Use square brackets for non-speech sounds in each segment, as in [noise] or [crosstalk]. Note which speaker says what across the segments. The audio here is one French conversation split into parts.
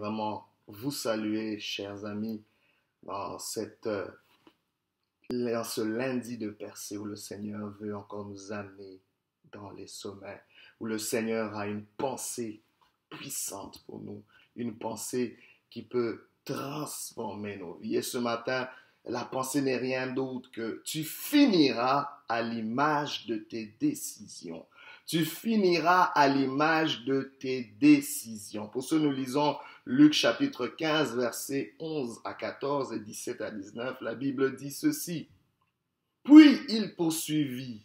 Speaker 1: vraiment vous saluer, chers amis, dans, cette, euh, dans ce lundi de percée où le Seigneur veut encore nous amener dans les sommets, où le Seigneur a une pensée puissante pour nous, une pensée qui peut transformer nos vies. Et ce matin, la pensée n'est rien d'autre que tu finiras à l'image de tes décisions. Tu finiras à l'image de tes décisions. Pour ce, nous lisons Luc chapitre 15, versets 11 à 14 et 17 à 19. La Bible dit ceci. Puis il poursuivit.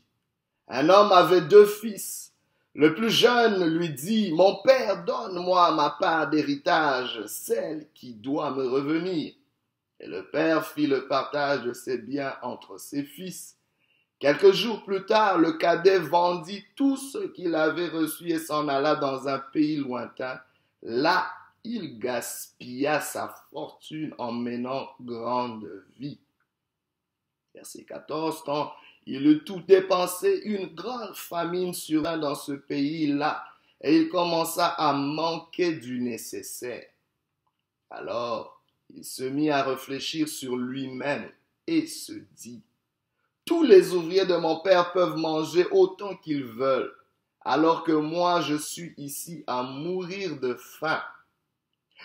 Speaker 1: Un homme avait deux fils. Le plus jeune lui dit, Mon père, donne-moi ma part d'héritage, celle qui doit me revenir. Et le père fit le partage de ses biens entre ses fils. Quelques jours plus tard, le cadet vendit tout ce qu'il avait reçu et s'en alla dans un pays lointain. Là, il gaspilla sa fortune en menant grande vie. Verset 14, quand il eut tout dépensé, une grande famine survint dans ce pays-là, et il commença à manquer du nécessaire. Alors, il se mit à réfléchir sur lui-même et se dit, tous les ouvriers de mon père peuvent manger autant qu'ils veulent, alors que moi je suis ici à mourir de faim.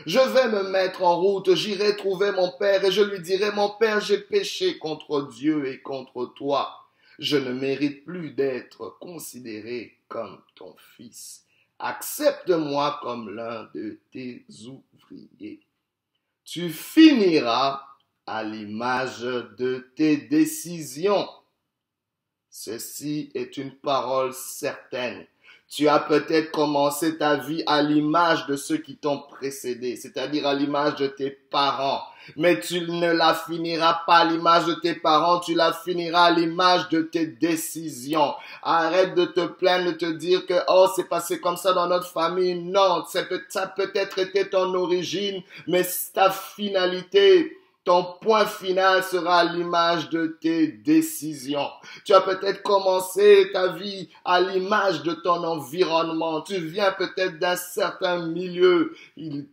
Speaker 1: Je vais me mettre en route, j'irai trouver mon père et je lui dirai, mon père, j'ai péché contre Dieu et contre toi. Je ne mérite plus d'être considéré comme ton fils. Accepte-moi comme l'un de tes ouvriers. Tu finiras à l'image de tes décisions. Ceci est une parole certaine. Tu as peut-être commencé ta vie à l'image de ceux qui t'ont précédé, c'est-à-dire à, l'image de tes parents. Mais tu ne la finiras pas à l'image de tes parents, tu la finiras à l'image de tes décisions. Arrête de te plaindre, de te dire que, oh, c'est passé comme ça dans notre famille. Non, ça a peut-être été ton origine, mais ta finalité, ton point final sera l'image de tes décisions. Tu as peut-être commencé ta vie à l'image de ton environnement. Tu viens peut-être d'un certain milieu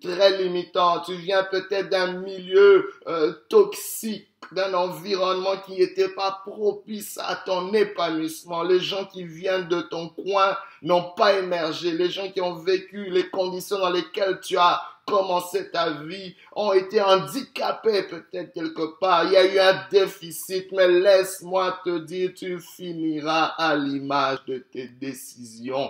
Speaker 1: très limitant. Tu viens peut-être d'un milieu euh, toxique d'un environnement qui n'était pas propice à ton épanouissement. Les gens qui viennent de ton coin n'ont pas émergé. Les gens qui ont vécu les conditions dans lesquelles tu as commencé ta vie ont été handicapés peut-être quelque part. Il y a eu un déficit, mais laisse-moi te dire, tu finiras à l'image de tes décisions.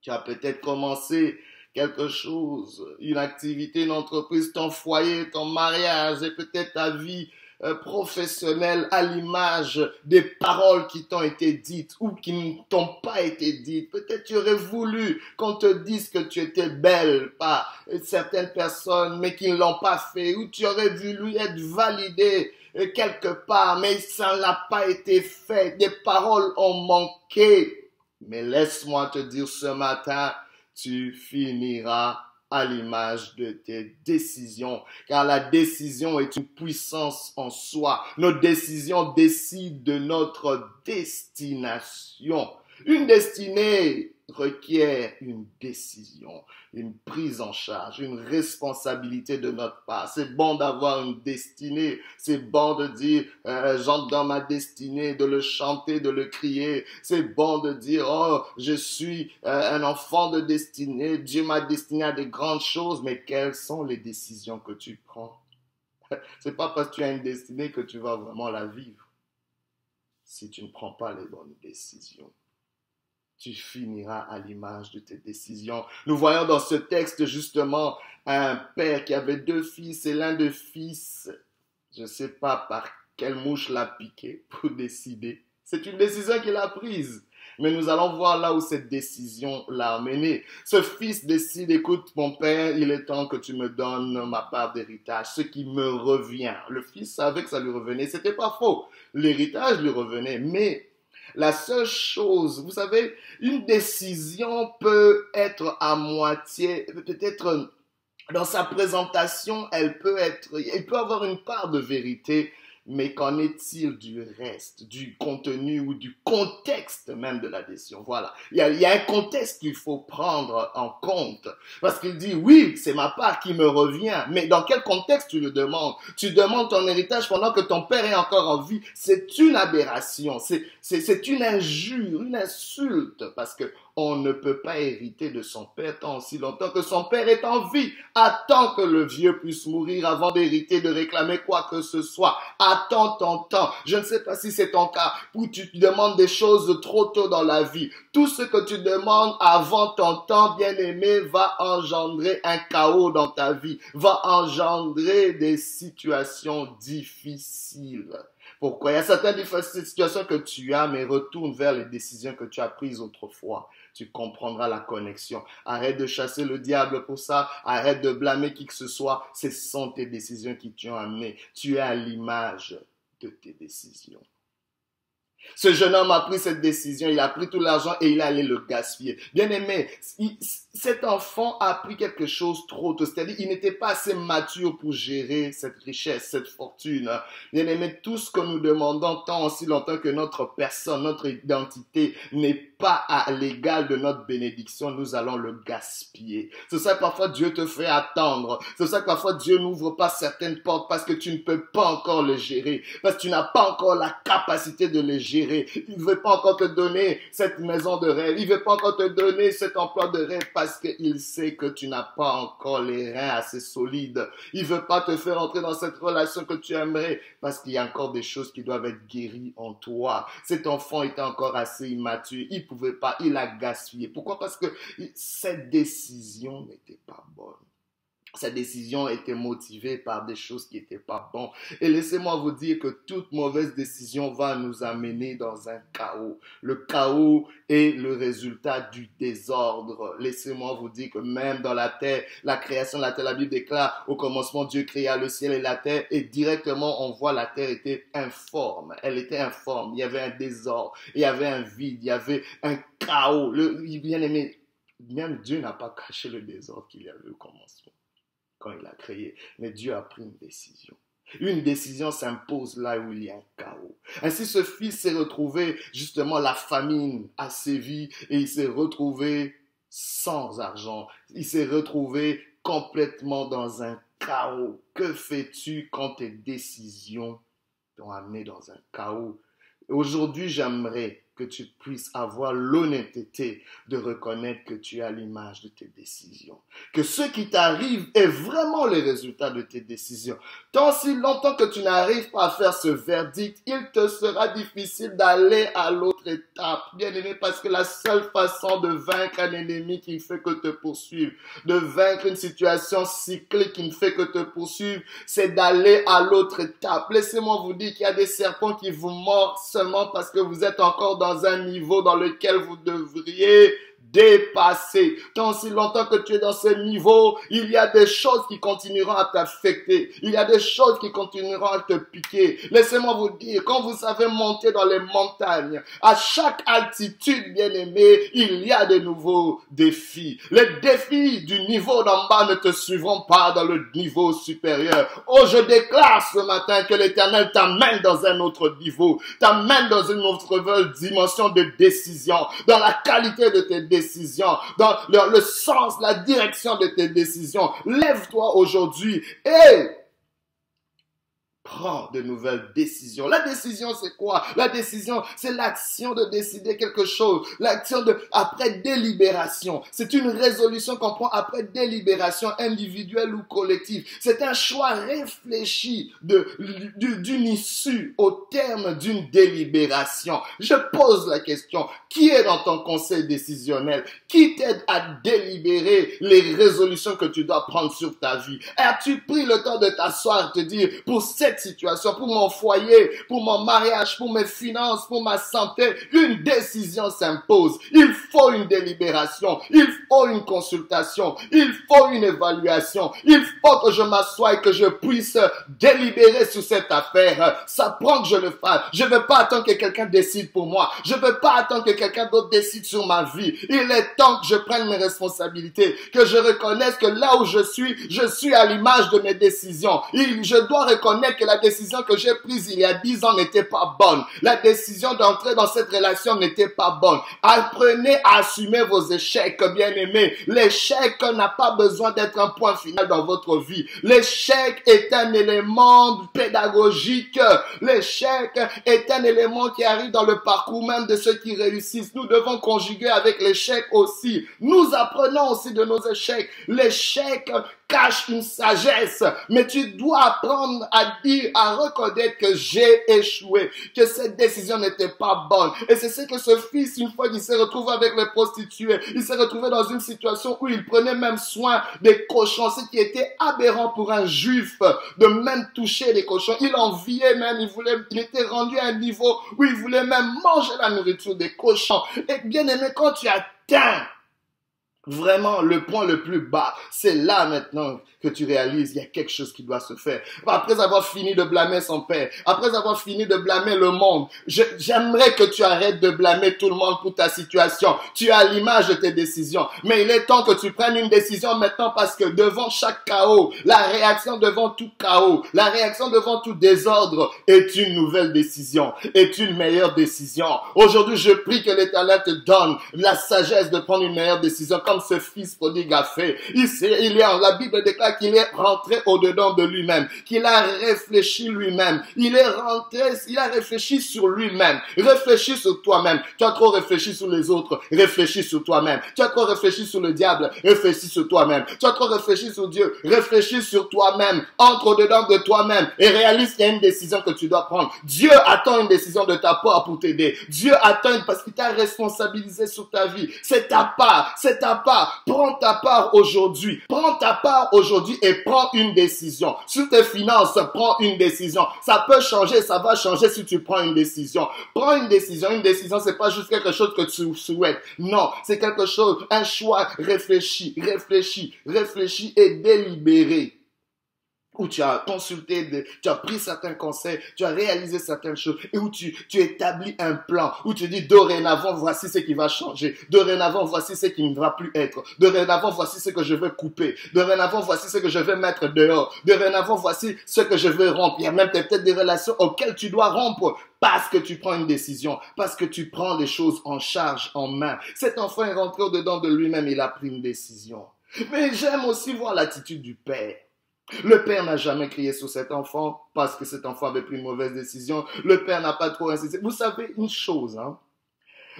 Speaker 1: Tu as peut-être commencé quelque chose, une activité, une entreprise, ton foyer, ton mariage et peut-être ta vie euh, professionnel à l'image des paroles qui t'ont été dites ou qui ne t'ont pas été dites. Peut-être tu aurais voulu qu'on te dise que tu étais belle par certaines personnes, mais qui ne l'ont pas fait, ou tu aurais voulu être validé euh, quelque part, mais ça n'a pas été fait. Des paroles ont manqué. Mais laisse-moi te dire ce matin, tu finiras à l'image de tes décisions, car la décision est une puissance en soi. Nos décisions décident de notre destination. Une destinée requiert une décision, une prise en charge, une responsabilité de notre part. C'est bon d'avoir une destinée, c'est bon de dire euh, j'entre dans ma destinée, de le chanter, de le crier. C'est bon de dire oh je suis euh, un enfant de destinée, Dieu m'a destiné à de grandes choses, mais quelles sont les décisions que tu prends? [laughs] C'est pas parce que tu as une destinée que tu vas vraiment la vivre. Si tu ne prends pas les bonnes décisions tu finiras à l'image de tes décisions. Nous voyons dans ce texte justement un père qui avait deux fils et l'un des fils, je ne sais pas par quelle mouche l'a piqué pour décider. C'est une décision qu'il a prise. Mais nous allons voir là où cette décision l'a amené. Ce fils décide, écoute mon père, il est temps que tu me donnes ma part d'héritage, ce qui me revient. Le fils savait que ça lui revenait, c'était pas faux. L'héritage lui revenait, mais la seule chose, vous savez, une décision peut être à moitié, peut-être dans sa présentation, elle peut être, peut avoir une part de vérité, Mais qu'en est-il du reste, du contenu ou du contexte même de la décision? Voilà. Il y a, il y a un contexte qu'il faut prendre en compte. Parce qu'il dit, oui, c'est ma part qui me revient. Mais dans quel contexte tu le demandes? Tu demandes ton héritage pendant que ton père est encore en vie. C'est une aberration. C'est, une injure, une insulte. Parce que on ne peut pas hériter de son père tant si longtemps que son père est en vie. Attends que le vieux puisse mourir avant d'hériter, de réclamer quoi que ce soit. Attends ton temps. Je ne sais pas si c'est ton cas où tu demandes des choses trop tôt dans la vie. Tout ce que tu demandes avant ton temps, bien aimé, va engendrer un chaos dans ta vie, va engendrer des situations difficiles. Pourquoi? Il y a certaines situations que tu as, mais retourne vers les décisions que tu as prises autrefois tu comprendras la connexion. Arrête de chasser le diable pour ça. Arrête de blâmer qui que ce soit. Ce sont tes décisions qui t'ont amené. Tu es à l'image de tes décisions. Ce jeune homme a pris cette décision, il a pris tout l'argent et il allait le gaspiller. Bien aimé, cet enfant a pris quelque chose trop tôt, c'est-à-dire il n'était pas assez mature pour gérer cette richesse, cette fortune. Bien aimé, tout ce que nous demandons tant aussi longtemps que notre personne, notre identité n'est pas à l'égal de notre bénédiction, nous allons le gaspiller. C'est ça que parfois Dieu te fait attendre. C'est ça que parfois Dieu n'ouvre pas certaines portes parce que tu ne peux pas encore le gérer, parce que tu n'as pas encore la capacité de les gérer. Il ne veut pas encore te donner cette maison de rêve. Il ne veut pas encore te donner cet emploi de rêve qu'il sait que tu n'as pas encore les reins assez solides. Il veut pas te faire entrer dans cette relation que tu aimerais parce qu'il y a encore des choses qui doivent être guéries en toi. Cet enfant était encore assez immature. Il pouvait pas. Il a gaspillé. Pourquoi? Parce que cette décision n'était pas bonne. Sa décision était motivée par des choses qui n'étaient pas bonnes. Et laissez-moi vous dire que toute mauvaise décision va nous amener dans un chaos. Le chaos est le résultat du désordre. Laissez-moi vous dire que même dans la terre, la création de la terre, la Bible déclare, au commencement, Dieu créa le ciel et la terre et directement on voit la terre était informe. Elle était informe. Il y avait un désordre. Il y avait un vide. Il y avait un chaos. Le, bien aimé, même Dieu n'a pas caché le désordre qu'il y avait au commencement quand il a créé. Mais Dieu a pris une décision. Une décision s'impose là où il y a un chaos. Ainsi, ce fils s'est retrouvé, justement, la famine a sévi et il s'est retrouvé sans argent. Il s'est retrouvé complètement dans un chaos. Que fais-tu quand tes décisions t'ont amené dans un chaos? Aujourd'hui, j'aimerais que tu puisses avoir l'honnêteté de reconnaître que tu as l'image de tes décisions. Que ce qui t'arrive est vraiment le résultat de tes décisions. Tant si longtemps que tu n'arrives pas à faire ce verdict, il te sera difficile d'aller à l'autre étape. Bien aimé, parce que la seule façon de vaincre un ennemi qui ne fait que te poursuivre, de vaincre une situation cyclique qui ne fait que te poursuivre, c'est d'aller à l'autre étape. Laissez-moi vous dire qu'il y a des serpents qui vous mordent seulement parce que vous êtes encore dans un niveau dans lequel vous devriez dépassé. Tant si longtemps que tu es dans ce niveau, il y a des choses qui continueront à t'affecter. Il y a des choses qui continueront à te piquer. Laissez-moi vous dire, quand vous savez monter dans les montagnes, à chaque altitude, bien aimé, il y a de nouveaux défis. Les défis du niveau d'en bas ne te suivront pas dans le niveau supérieur. Oh, je déclare ce matin que l'éternel t'amène dans un autre niveau, t'amène dans une autre dimension de décision, dans la qualité de tes dans le sens, la direction de tes décisions. Lève-toi aujourd'hui et de nouvelles décisions. La décision, c'est quoi? La décision, c'est l'action de décider quelque chose. L'action de après délibération. C'est une résolution qu'on prend après délibération individuelle ou collective. C'est un choix réfléchi de d'une issue au terme d'une délibération. Je pose la question qui est dans ton conseil décisionnel? Qui t'aide à délibérer les résolutions que tu dois prendre sur ta vie? As-tu pris le temps de t'asseoir te dire pour cette situation, pour mon foyer, pour mon mariage, pour mes finances, pour ma santé, une décision s'impose. Il faut une délibération, il faut une consultation, il faut une évaluation, il faut que je m'assoie et que je puisse délibérer sur cette affaire. Ça prend que je le fasse. Je ne veux pas attendre que quelqu'un décide pour moi. Je ne veux pas attendre que quelqu'un d'autre décide sur ma vie. Il est temps que je prenne mes responsabilités, que je reconnaisse que là où je suis, je suis à l'image de mes décisions. je dois reconnaître que la la décision que j'ai prise il y a dix ans n'était pas bonne. La décision d'entrer dans cette relation n'était pas bonne. Apprenez à assumer vos échecs, bien aimés. L'échec n'a pas besoin d'être un point final dans votre vie. L'échec est un élément pédagogique. L'échec est un élément qui arrive dans le parcours même de ceux qui réussissent. Nous devons conjuguer avec l'échec aussi. Nous apprenons aussi de nos échecs. L'échec cache une sagesse, mais tu dois apprendre à dire, à reconnaître que j'ai échoué, que cette décision n'était pas bonne. Et c'est ce que ce fils, une fois qu'il s'est retrouvé avec les prostituées, il s'est retrouvé dans une situation où il prenait même soin des cochons, ce qui était aberrant pour un juif de même toucher les cochons. Il enviait même, il voulait, il était rendu à un niveau où il voulait même manger la nourriture des cochons. Et bien aimé, quand tu atteins Vraiment, le point le plus bas, c'est là maintenant que tu réalises, il y a quelque chose qui doit se faire. Après avoir fini de blâmer son père, après avoir fini de blâmer le monde, j'aimerais que tu arrêtes de blâmer tout le monde pour ta situation. Tu as l'image de tes décisions. Mais il est temps que tu prennes une décision maintenant parce que devant chaque chaos, la réaction devant tout chaos, la réaction devant tout désordre est une nouvelle décision, est une meilleure décision. Aujourd'hui, je prie que l'Éternel te donne la sagesse de prendre une meilleure décision comme ce fils prodigue a fait. Il, il est, la Bible déclare qu'il est rentré au-dedans de lui-même, qu'il a réfléchi lui-même. Il est rentré, il a réfléchi sur lui-même. Réfléchis sur toi-même. Tu as trop réfléchi sur les autres. Réfléchis sur toi-même. Tu as trop réfléchi sur le diable. Réfléchis sur toi-même. Tu as trop réfléchi sur Dieu. Réfléchis sur toi-même. Entre au-dedans de toi-même et réalise qu'il y a une décision que tu dois prendre. Dieu attend une décision de ta part pour t'aider. Dieu attend parce qu'il t'a responsabilisé sur ta vie. C'est ta part. C'est ta part. Prends ta part aujourd'hui. Prends ta part aujourd'hui et prends une décision. Sur tes finances, prends une décision. Ça peut changer, ça va changer si tu prends une décision. Prends une décision. Une décision, c'est pas juste quelque chose que tu souhaites. Non, c'est quelque chose, un choix réfléchi, réfléchi, réfléchi et délibéré où tu as consulté, tu as pris certains conseils, tu as réalisé certaines choses, et où tu, tu établis un plan, où tu dis dorénavant, voici ce qui va changer, dorénavant, voici ce qui ne va plus être, dorénavant, voici ce que je vais couper, dorénavant, voici ce que je vais mettre dehors, dorénavant, voici ce que je vais rompre. Il y a même peut-être des relations auxquelles tu dois rompre parce que tu prends une décision, parce que tu prends les choses en charge, en main. Cet enfant est rentré au-dedans de lui-même, il a pris une décision. Mais j'aime aussi voir l'attitude du père. Le père n'a jamais crié sur cet enfant parce que cet enfant avait pris une mauvaise décision. Le père n'a pas trop insisté. Vous savez une chose, hein?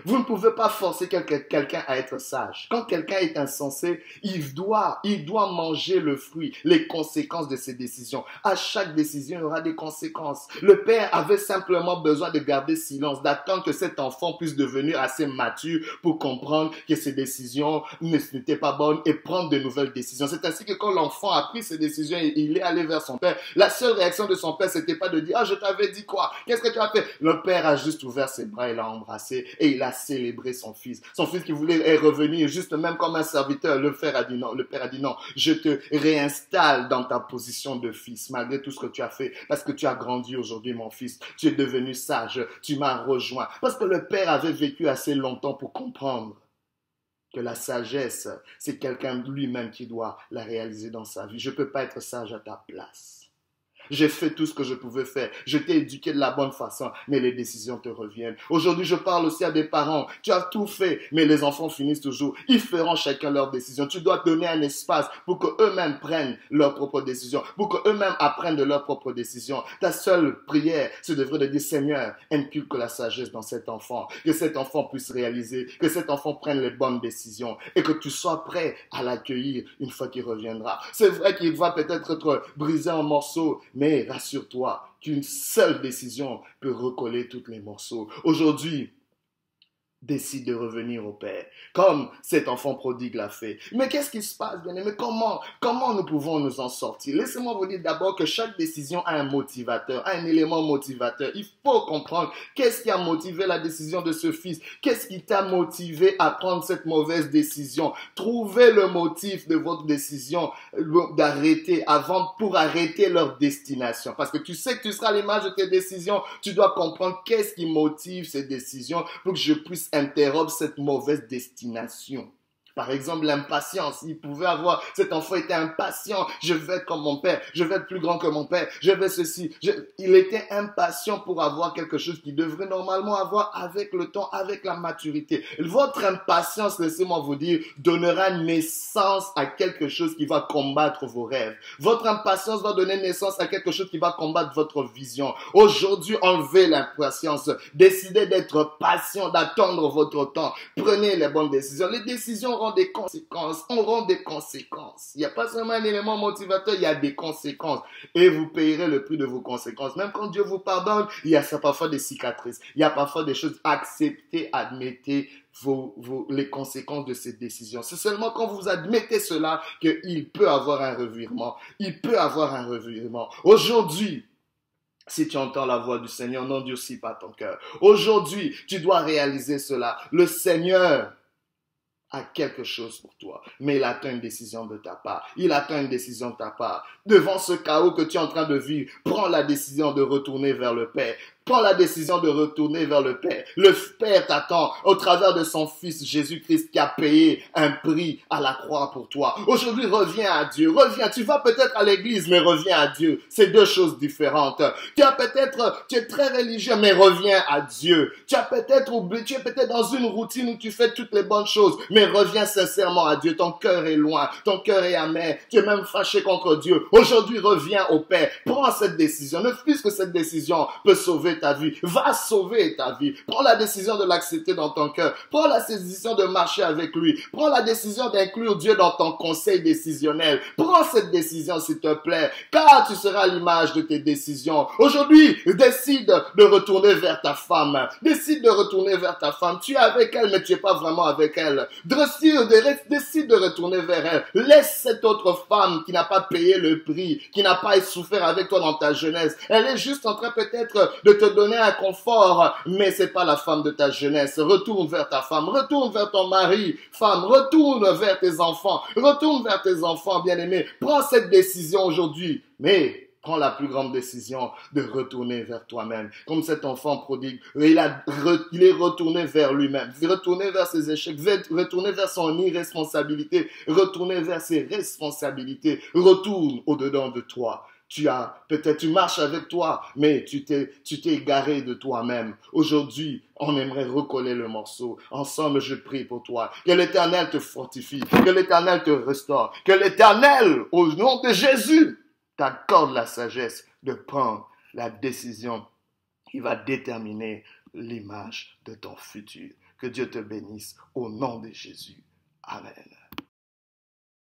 Speaker 1: Vous ne pouvez pas forcer quelqu'un à être sage. Quand quelqu'un est insensé, il doit, il doit manger le fruit, les conséquences de ses décisions. À chaque décision, il y aura des conséquences. Le père avait simplement besoin de garder silence, d'attendre que cet enfant puisse devenir assez mature pour comprendre que ses décisions n'étaient pas bonnes et prendre de nouvelles décisions. C'est ainsi que quand l'enfant a pris ses décisions et il est allé vers son père, la seule réaction de son père, c'était pas de dire, ah, je t'avais dit quoi? Qu'est-ce que tu as fait? Le père a juste ouvert ses bras et l'a embrassé et il a célébré son fils. Son fils qui voulait revenir juste même comme un serviteur. Le père a dit non. Le père a dit non. Je te réinstalle dans ta position de fils malgré tout ce que tu as fait parce que tu as grandi aujourd'hui, mon fils. Tu es devenu sage. Tu m'as rejoint. Parce que le père avait vécu assez longtemps pour comprendre que la sagesse, c'est quelqu'un lui-même qui doit la réaliser dans sa vie. Je ne peux pas être sage à ta place. J'ai fait tout ce que je pouvais faire. Je t'ai éduqué de la bonne façon, mais les décisions te reviennent. Aujourd'hui, je parle aussi à des parents. Tu as tout fait, mais les enfants finissent toujours. Ils feront chacun leurs décisions. Tu dois donner un espace pour que eux-mêmes prennent leurs propres décisions, pour que eux-mêmes apprennent de leurs propres décisions. Ta seule prière, ce devrait de dire Seigneur, inculque la sagesse dans cet enfant, que cet enfant puisse réaliser, que cet enfant prenne les bonnes décisions et que tu sois prêt à l'accueillir une fois qu'il reviendra. C'est vrai qu'il va peut-être être brisé en morceaux, mais rassure-toi qu'une seule décision peut recoller tous les morceaux. Aujourd'hui, décide de revenir au Père, comme cet enfant prodigue l'a fait. Mais qu'est-ce qui se passe, bien aimé Comment, comment nous pouvons nous en sortir? Laissez-moi vous dire d'abord que chaque décision a un motivateur, un élément motivateur. Il faut comprendre qu'est-ce qui a motivé la décision de ce fils? Qu'est-ce qui t'a motivé à prendre cette mauvaise décision? Trouvez le motif de votre décision d'arrêter avant pour arrêter leur destination. Parce que tu sais que tu seras l'image de tes décisions. Tu dois comprendre qu'est-ce qui motive ces décisions pour que je puisse interrompre cette mauvaise destination. Par exemple, l'impatience. Il pouvait avoir, cet enfant était impatient. Je vais être comme mon père. Je vais être plus grand que mon père. Je vais ceci. Il était impatient pour avoir quelque chose qu'il devrait normalement avoir avec le temps, avec la maturité. Votre impatience, laissez-moi vous dire, donnera naissance à quelque chose qui va combattre vos rêves. Votre impatience va donner naissance à quelque chose qui va combattre votre vision. Aujourd'hui, enlevez l'impatience. Décidez d'être patient, d'attendre votre temps. Prenez les bonnes décisions. Les décisions des conséquences. On des conséquences. Il n'y a pas seulement un élément motivateur, il y a des conséquences. Et vous payerez le prix de vos conséquences. Même quand Dieu vous pardonne, il y a parfois des cicatrices. Il y a parfois des choses. Acceptez, admettez vos, les conséquences de ces décisions. C'est seulement quand vous admettez cela qu'il peut avoir un revirement. Il peut avoir un revirement. Aujourd'hui, si tu entends la voix du Seigneur, n'endurcis pas ton cœur. Aujourd'hui, tu dois réaliser cela. Le Seigneur a quelque chose pour toi, mais il attend une décision de ta part. Il attend une décision de ta part. Devant ce chaos que tu es en train de vivre, prends la décision de retourner vers le Père. Prends la décision de retourner vers le Père. Le Père t'attend au travers de son Fils Jésus-Christ qui a payé un prix à la croix pour toi. Aujourd'hui, reviens à Dieu. Reviens. Tu vas peut-être à l'église, mais reviens à Dieu. C'est deux choses différentes. Tu as peut-être, tu es très religieux, mais reviens à Dieu. Tu as peut-être oublié, tu es peut-être dans une routine où tu fais toutes les bonnes choses, mais reviens sincèrement à Dieu. Ton cœur est loin. Ton cœur est amer. Tu es même fâché contre Dieu. Aujourd'hui, reviens au Père. Prends cette décision. Ne fût-ce que cette décision peut sauver ta vie, va sauver ta vie. Prends la décision de l'accepter dans ton cœur. Prends la décision de marcher avec lui. Prends la décision d'inclure Dieu dans ton conseil décisionnel. Prends cette décision, s'il te plaît, car tu seras l'image de tes décisions. Aujourd'hui, décide de retourner vers ta femme. Décide de retourner vers ta femme. Tu es avec elle, mais tu es pas vraiment avec elle. Décide de retourner vers elle. Laisse cette autre femme qui n'a pas payé le prix, qui n'a pas souffert avec toi dans ta jeunesse. Elle est juste en train peut-être de te donner un confort, mais c'est pas la femme de ta jeunesse. Retourne vers ta femme, retourne vers ton mari, femme, retourne vers tes enfants, retourne vers tes enfants bien-aimés. Prends cette décision aujourd'hui, mais prends la plus grande décision de retourner vers toi-même. Comme cet enfant prodigue, il, a, il est retourné vers lui-même, retourné vers ses échecs, retourné vers son irresponsabilité, retourné vers ses responsabilités. Retourne au-dedans de toi tu as, peut-être tu marches avec toi, mais tu t'es, tu t'es égaré de toi-même. Aujourd'hui, on aimerait recoller le morceau. Ensemble, je prie pour toi. Que l'éternel te fortifie, que l'éternel te restaure, que l'éternel, au nom de Jésus, t'accorde la sagesse de prendre la décision qui va déterminer l'image de ton futur. Que Dieu te bénisse au nom de Jésus. Amen.